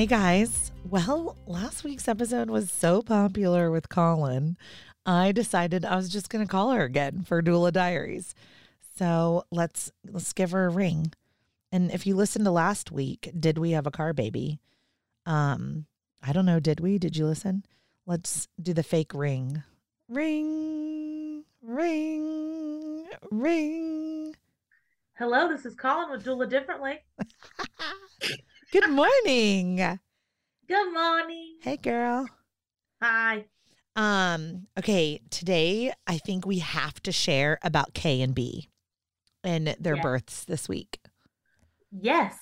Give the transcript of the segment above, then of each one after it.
Hey guys. Well, last week's episode was so popular with Colin, I decided I was just going to call her again for Doula Diaries. So let's let's give her a ring. And if you listened to last week, did we have a car baby? Um, I don't know. Did we? Did you listen? Let's do the fake ring. Ring, ring, ring. Hello, this is Colin with Doula Differently. Good morning. Good morning. Hey, girl. Hi. Um, okay, today I think we have to share about K and B and their Yeah. births this week. Yes.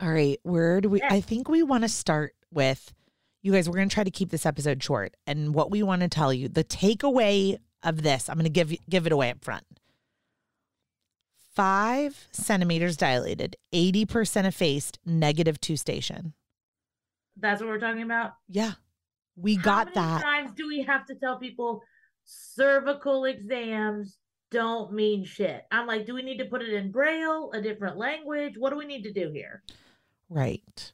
All right, where do we Yes. I think we want to start with you guys, we're going to try to keep this episode short. And what we want to tell you, the takeaway of this, I'm going to give give it away up front. Five centimeters dilated, 80% effaced, negative two station. That's what we're talking about. Yeah. We How got many that. times do we have to tell people cervical exams don't mean shit? I'm like, do we need to put it in braille, a different language? What do we need to do here? Right.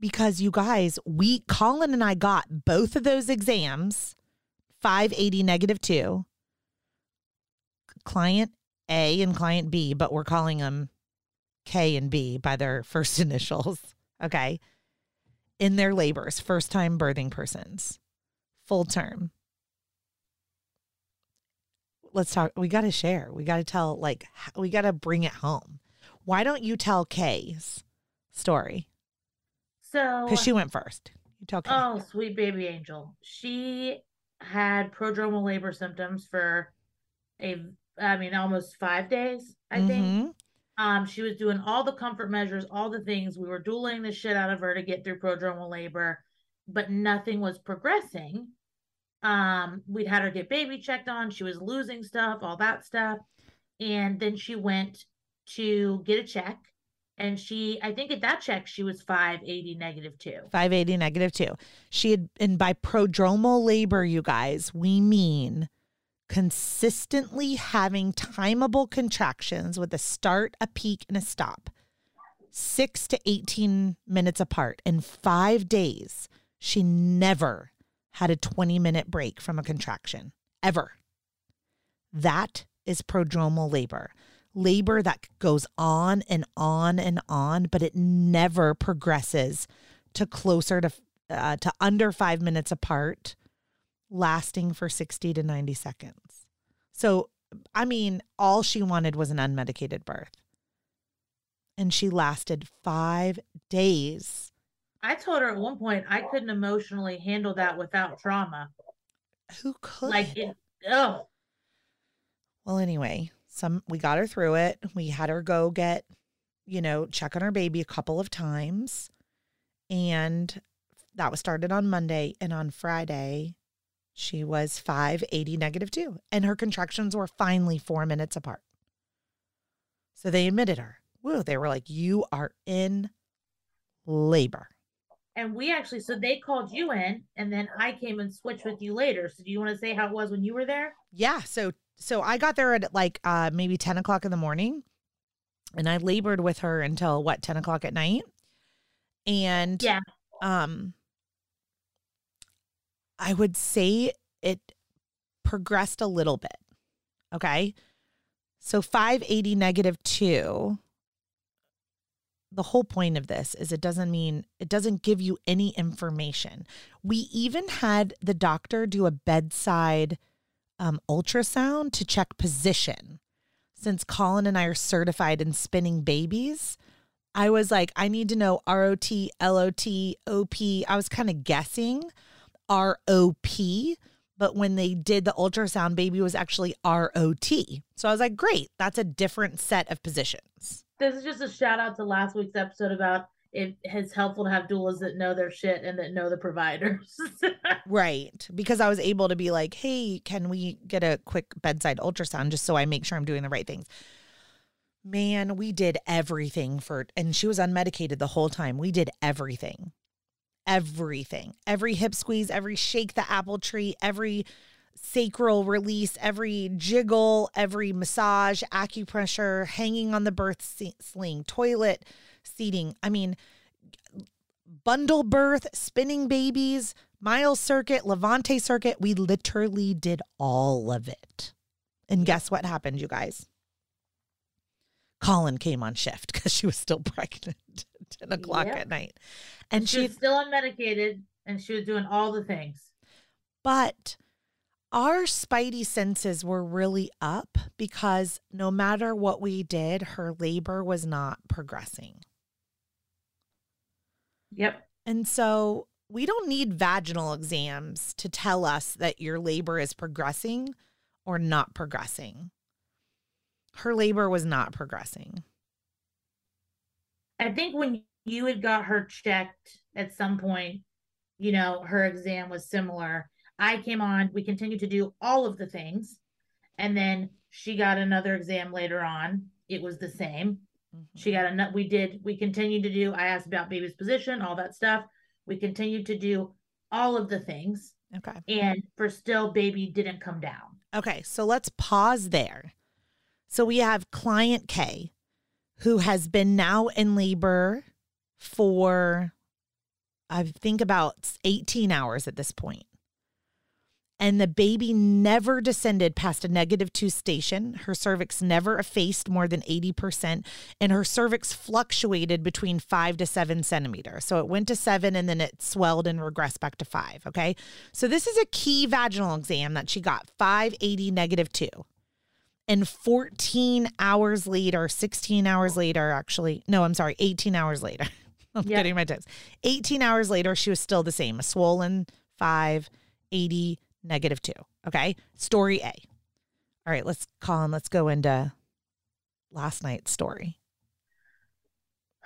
Because you guys, we, Colin and I got both of those exams, 580 negative two, client A and client B, but we're calling them K and B by their first initials. Okay. In their labors, first time birthing persons, full term. Let's talk. We got to share. We got to tell, like, we got to bring it home. Why don't you tell K's story? So, Because she went first. You tell Kay. oh, sweet baby angel. She had prodromal labor symptoms for a, I mean, almost five days, I think. Mhm. Um, she was doing all the comfort measures, all the things. We were doulaing the shit out of her to get through prodromal labor, but nothing was progressing. Um, we'd had her get baby checked on. She was losing stuff, all that stuff. And then she went to get a check. And she, I think at that check, she was 580 negative two. 580 negative two. She had, and by prodromal labor, you guys, we mean consistently having timeable contractions with a start, a peak, and a stop, six to 18 minutes apart. In five days, she never had a 20 minute break from a contraction, ever. That is prodromal labor. Labor that goes on and on and on, but it never progresses to closer to uh, to under five minutes apart, lasting for 60 to 90 seconds. So, I mean, all she wanted was an unmedicated birth. And she lasted five days. I told her at one point I couldn't emotionally handle that without trauma. Who could? Like, it, oh, Well, anyway, some we got her through it. We had her go get, you know, check on her baby a couple of times. And that was started on Monday. And on Friday, she was 580 negative two. And her contractions were finally four minutes apart. So they admitted her. Woo, they were like, You are in labor. And we actually, so they called you in, and then I came and switched with you later. So do you want to say how it was when you were there? Yeah. So so I got there at like uh maybe 10 o'clock in the morning and I labored with her until what, 10 o'clock at night. And Yeah. um I would say it progressed a little bit. Okay. So 580 negative two. The whole point of this is it doesn't mean it doesn't give you any information. We even had the doctor do a bedside um, ultrasound to check position. Since Colin and I are certified in spinning babies, I was like, I need to know ROT, LOT, OP. I was kind of guessing ROP, but when they did the ultrasound, baby was actually ROT. So I was like, great, that's a different set of positions. This is just a shout out to last week's episode about it is helpful to have doulas that know their shit and that know the providers. Right. Because I was able to be like, hey, can we get a quick bedside ultrasound just so I make sure I'm doing the right things? Man, we did everything for, and she was unmedicated the whole time. We did everything. Everything. Every hip squeeze, every shake the apple tree, every sacral release, every jiggle, every massage, acupressure, hanging on the birth sling, toilet seating. I mean, bundle birth, spinning babies, Miles circuit, Levante circuit. We literally did all of it. And guess what happened, you guys? Colin came on shift because she was still pregnant at 10 o'clock Yep. at night. And she she, was still unmedicated and she was doing all the things. but our spidey senses were really up because no matter what we did, her labor was not progressing. Yep. And so we don't need vaginal exams to tell us that your labor is progressing or not progressing. Her labor was not progressing. I think when you had got her checked at some point, you know, her exam was similar. I came on, we continued to do all of the things. And then she got another exam later on. It was the same. Mm-hmm. She got a we did, we continued to do, I asked about baby's position, all that stuff. We continued to do all of the things. Okay. And for still, baby didn't come down. Okay. So let's pause there. So we have client K who has been now in labor for, I think, about 18 hours at this point. And the baby never descended past a negative two station. Her cervix never effaced more than 80%. And her cervix fluctuated between five to seven centimeters. So it went to seven and then it swelled and regressed back to five. Okay. So this is a key vaginal exam that she got 580 negative two. And 14 hours later, 16 hours later, actually, no, I'm sorry, 18 hours later. I'm Yeah. getting my times. 18 hours later, she was still the same, a swollen 580 negative two. Okay. Story A. All right, let's Colin, let's go into last night's story.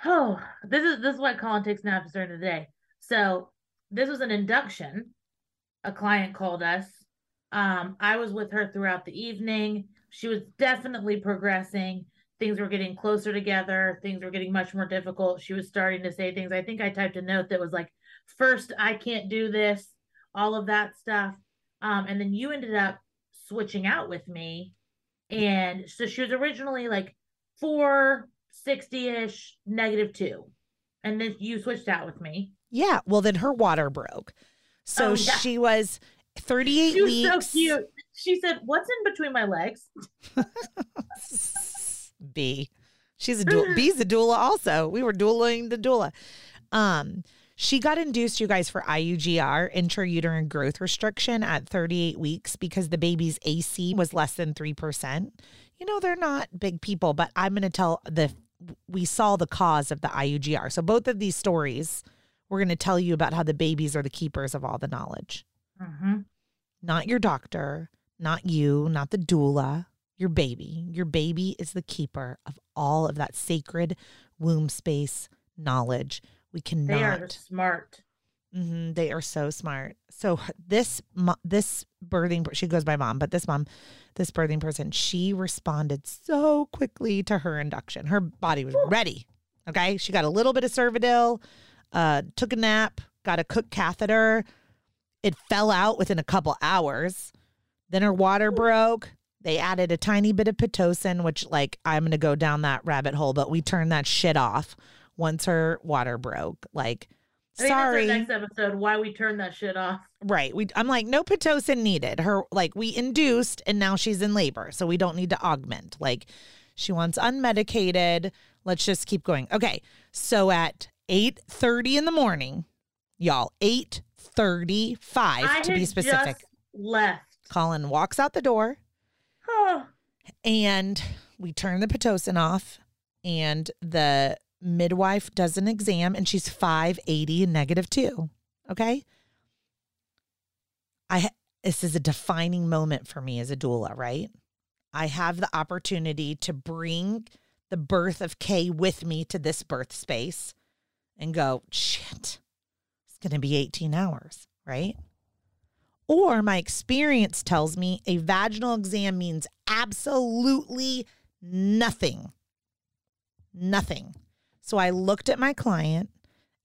Oh, this is this is why Colin takes naps during the day. So this was an induction. A client called us. Um, I was with her throughout the evening. She was definitely progressing. Things were getting closer together. Things were getting much more difficult. She was starting to say things. I think I typed a note that was like, first, I can't do this, all of that stuff. Um, and then you ended up switching out with me. And so she was originally like four 60 ish, negative two. And then you switched out with me. Yeah. Well, then her water broke. So Oh, yeah. she was 38 She was weeks. so cute. She said, What's in between my legs? B. She's a doula. B's a doula also. We were doulaing the doula. Um, she got induced, you guys, for IUGR, intrauterine growth restriction at 38 weeks because the baby's AC was less than 3%. You know, they're not big people, but I'm going to tell the, we saw the cause of the IUGR. So both of these stories, we're going to tell you about how the babies are the keepers of all the knowledge Mm-hmm. not your doctor, not you, not the doula, your baby. Your baby is the keeper of all of that sacred womb space knowledge. We cannot. They are smart. Mhm, they are so smart. So this this birthing she goes by mom, but this mom, this birthing person, she responded so quickly to her induction. Her body was ready. Okay, she got a little bit of Cervidil, uh, took a nap, got a cook catheter. It fell out within a couple hours. Then her water broke. They added a tiny bit of pitocin, which like I'm gonna go down that rabbit hole, but we turned that shit off once her water broke. Like, I think sorry. next episode, why we turned that shit off. Right. We I'm like, no Pitocin needed. Her like we induced and now she's in labor. So we don't need to augment. Like she wants unmedicated. Let's just keep going. Okay. So at 8 30 in the morning, y'all, 8 35 I to be specific. left. Colin walks out the door Oh, and we turn the Pitocin off and the midwife does an exam and she's 580 and negative 2. Okay? I this is a defining moment for me as a doula, right? I have the opportunity to bring the birth of Kay with me to this birth space and go, shit, it's going to be 18 hours, right? Or my experience tells me a vaginal exam means absolutely nothing. Nothing. So I looked at my client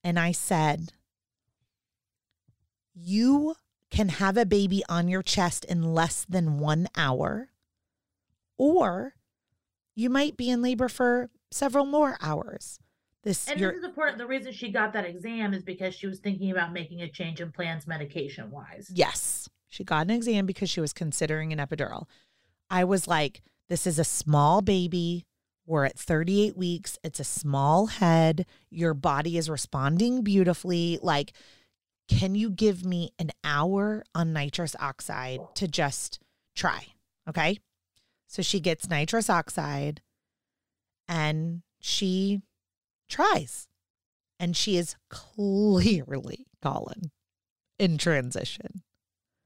and I said, You can have a baby on your chest in less than one hour, or you might be in labor for several more hours. This And this is important. The reason she got that exam is because she was thinking about making a change in plans medication wise. Yes. She got an exam because she was considering an epidural. I was like, this is a small baby. We're at 38 weeks. It's a small head. Your body is responding beautifully. Like, can you give me an hour on nitrous oxide to just try? Okay. So she gets nitrous oxide and she tries. And she is clearly, Colin, in transition.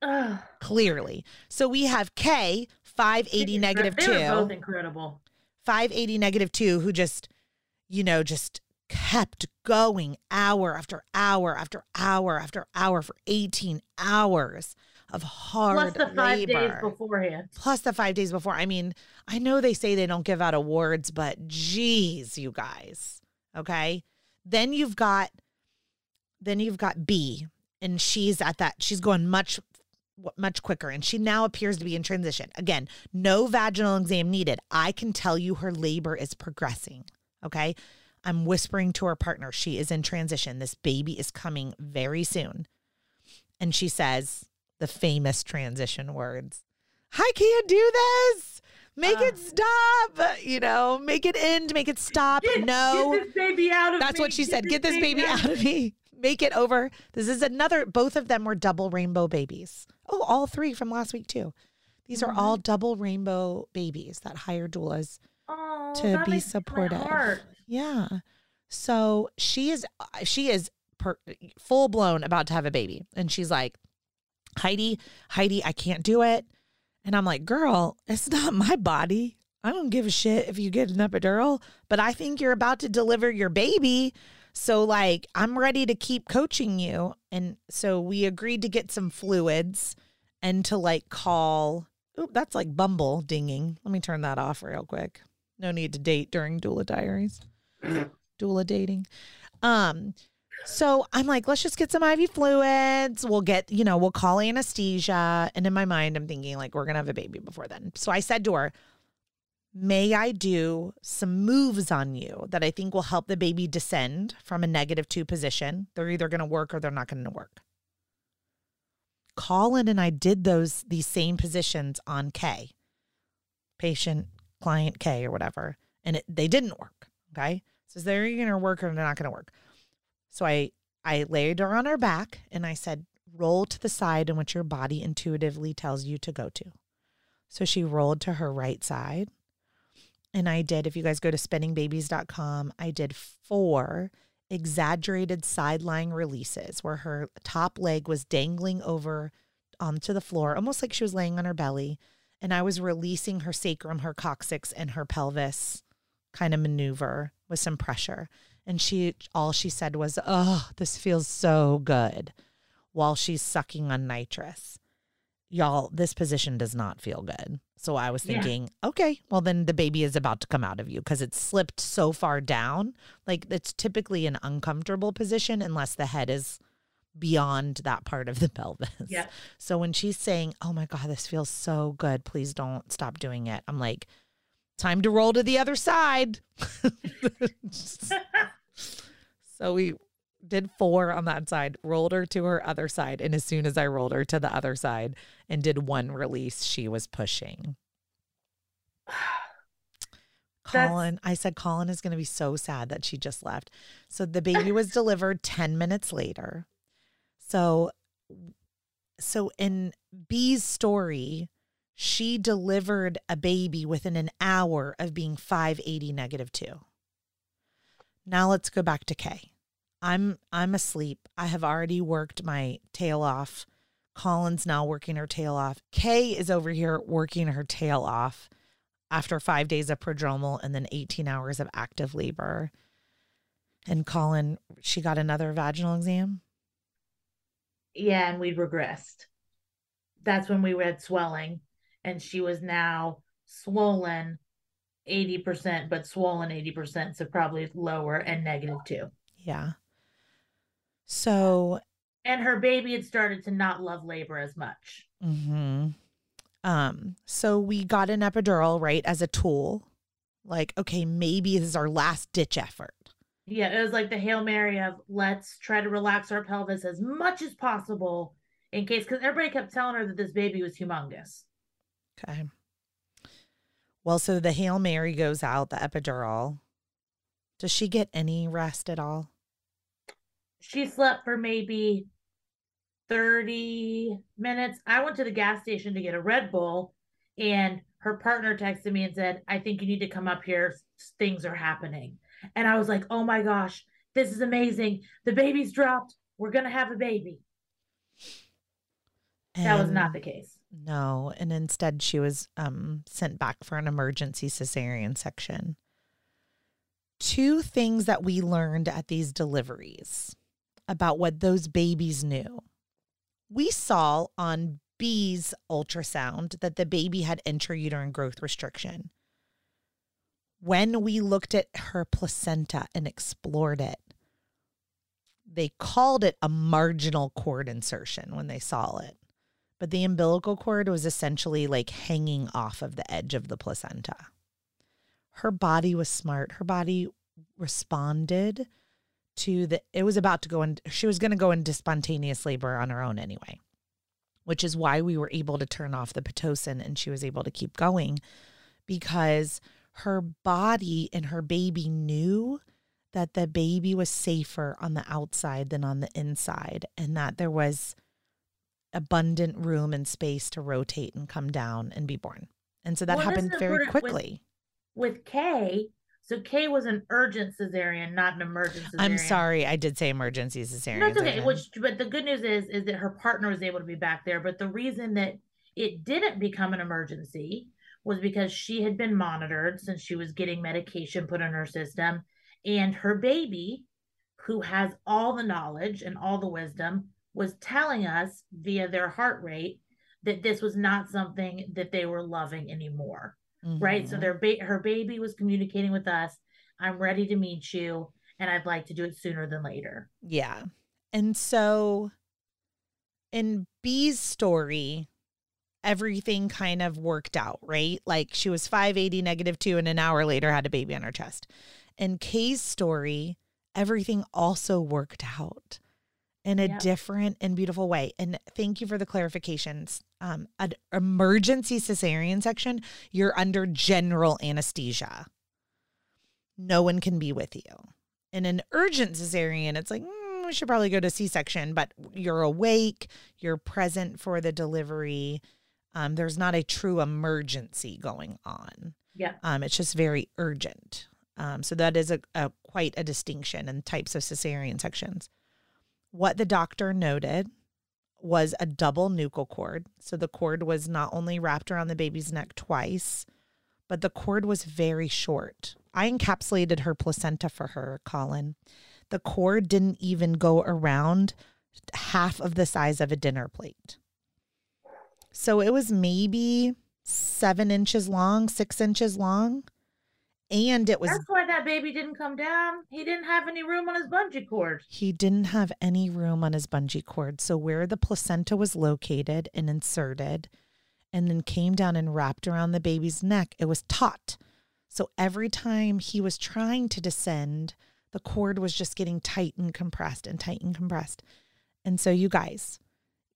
Ugh. Clearly. So we have K, 580 negative they were both 2, incredible. 580 negative 2, who just, you know, just kept going hour after hour after hour after hour for 18 hours of hard Plus the five days beforehand. Plus the five days before. I mean, I know they say they don't give out awards, but geez, you guys. Okay. Then you've got, then you've got B, and she's at that. She's going much, much quicker, and she now appears to be in transition. Again, no vaginal exam needed. I can tell you her labor is progressing. Okay. I'm whispering to her partner, she is in transition. This baby is coming very soon. And she says the famous transition words I can't do this. Make it Uh. stop. You know, make it end, make it stop. Get, no. get this baby out of That's me. what she said. Get this baby out of me. Make it over. This is another, both of them were double rainbow babies. Oh, all three from last week, too. These are all double rainbow babies that hire doulas. Oh, to be supportive. Yeah. So she is, she is per, full blown about to have a baby. And she's like, Heidi, Heidi, I can't do it. And I'm like, girl, it's not my body. I don't give a shit if you get an epidural, but I think you're about to deliver your baby. So, like, I'm ready to keep coaching you. And so we agreed to get some fluids and to like call. Oop, that's like Bumble dinging. Let me turn that off real quick. No need to date during doula diaries. doula dating. Um, so I'm like, let's just get some IV fluids. We'll get, you know, we'll call anesthesia. And in my mind, I'm thinking like we're gonna have a baby before then. So I said to her, May I do some moves on you that I think will help the baby descend from a negative two position? They're either gonna work or they're not gonna work. Colin and I did those these same positions on K, patient client K or whatever, and it, they didn't work. Okay, so they're either gonna work or they're not gonna work. So I I laid her on her back and I said, roll to the side in which your body intuitively tells you to go to. So she rolled to her right side. And I did, if you guys go to spinningbabies.com, I did four exaggerated sideline releases where her top leg was dangling over onto the floor, almost like she was laying on her belly. And I was releasing her sacrum, her coccyx, and her pelvis kind of maneuver with some pressure. And she, all she said was, Oh, this feels so good while she's sucking on nitrous. Y'all, this position does not feel good. So I was Yeah. thinking, okay, well, then the baby is about to come out of you because it's slipped so far down. Like it's typically an uncomfortable position unless the head is beyond that part of the pelvis. Yeah. So when she's saying, oh my God, this feels so good, please don't stop doing it, I'm like, time to roll to the other side. so we did four on that side, rolled her to her other side. And as soon as I rolled her to the other side and did one release, she was pushing. Colin, I said, Colin is going to be so sad that she just left. So the baby was delivered 10 minutes later. So, so in B's story, she delivered a baby within an hour of being 580 negative two. Now let's go back to Kay. I'm I'm asleep. I have already worked my tail off. Colin's now working her tail off. Kay is over here working her tail off after five days of prodromal and then 18 hours of active labor. And Colin, she got another vaginal exam. yeah, and we'd regressed. That's when we had swelling, and she was now swollen 80%, but swollen 80%, so probably lower and negative two. Yeah. So, And her baby had started to not love labor as much. mhm. um, so we got an epidural, right, as a tool. Like, okay, maybe this is our last ditch effort. Yeah, it was like the Hail Mary of let's try to relax our pelvis as much as possible in case, because everybody kept telling her that this baby was humongous. Okay. Well, so the Hail Mary goes out, the epidural. Does she get any rest at all? She slept for maybe 30 minutes. I went to the gas station to get a Red Bull, and her partner texted me and said, I think you need to come up here. Things are happening. And I was like, oh my gosh, this is amazing. The baby's dropped. We're going to have a baby. And that was not the case. No. And instead, she was um, sent back for an emergency cesarean section. Two things that we learned at these deliveries about what those babies knew. We saw on B's ultrasound that the baby had intrauterine growth restriction when we looked at her placenta and explored it, they called it a marginal cord insertion when they saw it. But the umbilical cord was essentially like hanging off of the edge of the placenta. Her body was smart. Her body responded to the, it was about to go in, she was going to go into spontaneous labor on her own anyway, which is why we were able to turn off the Pitocin and she was able to keep going because her body and her baby knew that the baby was safer on the outside than on the inside and that there was abundant room and space to rotate and come down and be born. And so that happened very quickly. With, with Kay, so Kay was an urgent cesarean, not an emergency cesarean. I'm sorry, I did say emergency cesarean. That's okay. Which, but the good news is, is that her partner was able to be back there. But the reason that it didn't become an emergency was because she had been monitored since she was getting medication put in her system. And her baby, who has all the knowledge and all the wisdom, was telling us via their heart rate that this was not something that they were loving anymore. Mm-hmm. Right. So their ba- her baby was communicating with us. I'm ready to meet you and I'd like to do it sooner than later. Yeah. And so in B's story, everything kind of worked out, right? Like she was 580 negative two and an hour later had a baby on her chest. In Kay's story, everything also worked out in a different and beautiful way. And thank you for the clarifications. Um, an emergency cesarean section, you're under general anesthesia. No one can be with you. In an urgent cesarean, it's like, mm, we should probably go to C section, but you're awake, you're present for the delivery um, there's not a true emergency going on. Yeah. Um, it's just very urgent. Um, so that is a, a quite a distinction in types of cesarean sections. What the doctor noted was a double nuchal cord. So the cord was not only wrapped around the baby's neck twice, but the cord was very short. I encapsulated her placenta for her, Colin. The cord didn't even go around half of the size of a dinner plate. So it was maybe seven inches long, six inches long. And it was. That's why that baby didn't come down. He didn't have any room on his bungee cord. He didn't have any room on his bungee cord. So, where the placenta was located and inserted and then came down and wrapped around the baby's neck, it was taut. So, every time he was trying to descend, the cord was just getting tight and compressed and tight and compressed. And so, you guys,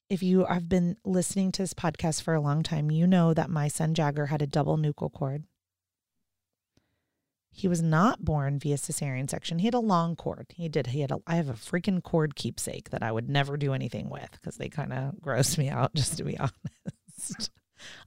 if you have been listening to this podcast for a long time, you know that my son Jagger had a double nuchal cord. He was not born via cesarean section. He had a long cord. He did. He had a. I have a freaking cord keepsake that I would never do anything with because they kind of gross me out. Just to be honest,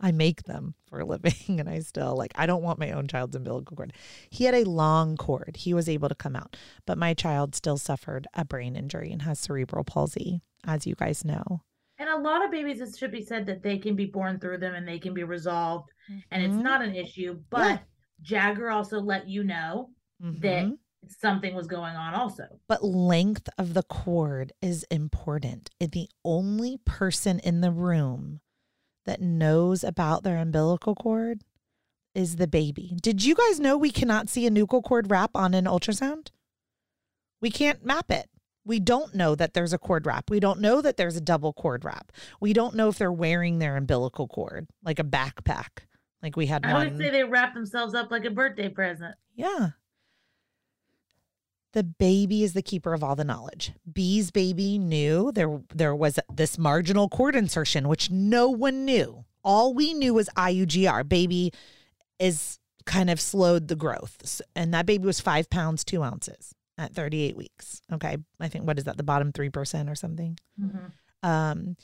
I make them for a living, and I still like. I don't want my own child's umbilical cord. He had a long cord. He was able to come out, but my child still suffered a brain injury and has cerebral palsy, as you guys know. And a lot of babies, it should be said that they can be born through them and they can be resolved, mm-hmm. and it's mm-hmm. not an issue. But yeah. Jagger also let you know mm-hmm. that something was going on, also. But length of the cord is important. And the only person in the room that knows about their umbilical cord is the baby. Did you guys know we cannot see a nuchal cord wrap on an ultrasound? We can't map it. We don't know that there's a cord wrap. We don't know that there's a double cord wrap. We don't know if they're wearing their umbilical cord like a backpack. Like we had I one. would say they wrap themselves up like a birthday present. Yeah. The baby is the keeper of all the knowledge. B's baby knew there there was this marginal cord insertion, which no one knew. All we knew was IUGR. Baby is kind of slowed the growth. And that baby was five pounds, two ounces at 38 weeks. Okay. I think, what is that, the bottom 3% or something? Mm-hmm. Um,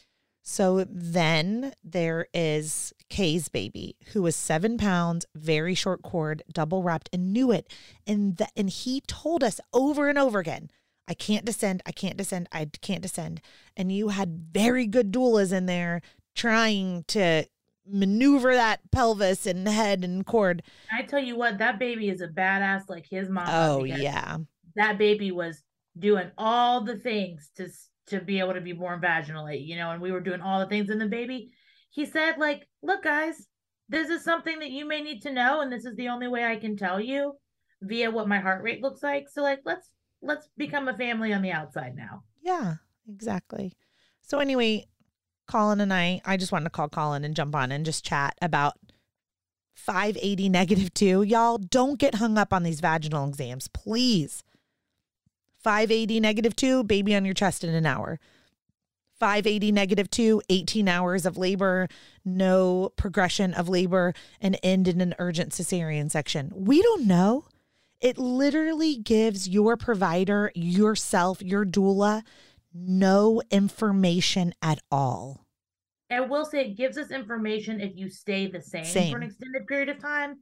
so then there is Kay's baby, who was seven pounds, very short cord, double wrapped, and knew it. And that, and he told us over and over again, I can't descend, I can't descend, I can't descend. And you had very good doulas in there trying to maneuver that pelvis and head and cord. I tell you what, that baby is a badass like his mom. Oh yeah. That baby was doing all the things to to be able to be born vaginally, you know, and we were doing all the things in the baby. He said, like, look, guys, this is something that you may need to know, and this is the only way I can tell you via what my heart rate looks like. So like let's let's become a family on the outside now. Yeah, exactly. So anyway, Colin and I, I just wanted to call Colin and jump on and just chat about 580 negative two. Y'all don't get hung up on these vaginal exams, please. 580 negative two, baby on your chest in an hour. 580 negative two, 18 hours of labor, no progression of labor, and end in an urgent cesarean section. We don't know. It literally gives your provider, yourself, your doula, no information at all. I will say it gives us information if you stay the same, same, for an extended period of time.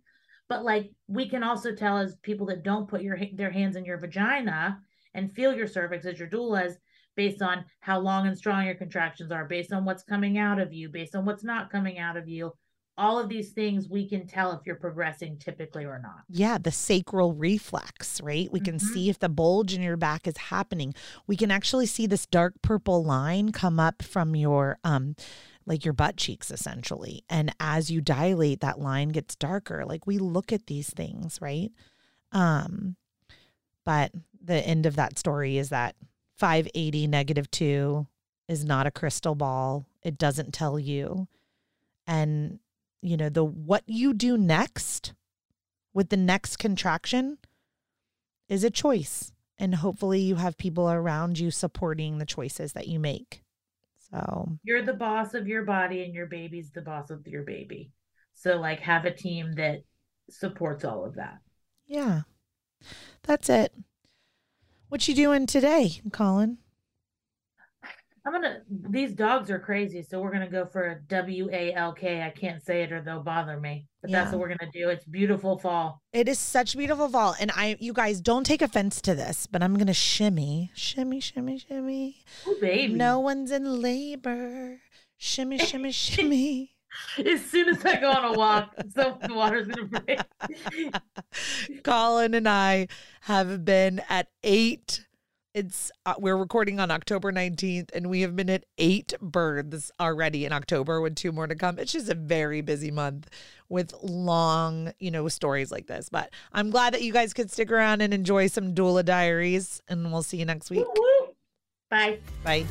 But like we can also tell as people that don't put your their hands in your vagina and feel your cervix as your doulas based on how long and strong your contractions are, based on what's coming out of you, based on what's not coming out of you. All of these things we can tell if you're progressing typically or not. Yeah, the sacral reflex, right? We can mm-hmm. see if the bulge in your back is happening. We can actually see this dark purple line come up from your um like your butt cheeks essentially. And as you dilate, that line gets darker. Like we look at these things, right? Um, but the end of that story is that 580 negative two is not a crystal ball. It doesn't tell you. And, you know, the what you do next with the next contraction is a choice. And hopefully you have people around you supporting the choices that you make. So you're the boss of your body and your baby's the boss of your baby. So like have a team that supports all of that. Yeah. That's it. What you doing today, Colin? I'm gonna. These dogs are crazy, so we're gonna go for a W A L K. I can't say it or they'll bother me. But yeah. that's what we're gonna do. It's beautiful fall. It is such beautiful fall, and I, you guys, don't take offense to this, but I'm gonna shimmy, shimmy, shimmy, shimmy. Oh, baby. No one's in labor. Shimmy, shimmy, shimmy. as soon as I go on a walk, so the water's gonna break. Colin and I have been at eight it's uh, we're recording on October 19th and we have been at 8 births already in October with two more to come. It's just a very busy month with long, you know, stories like this. But I'm glad that you guys could stick around and enjoy some doula diaries and we'll see you next week. Bye. Bye.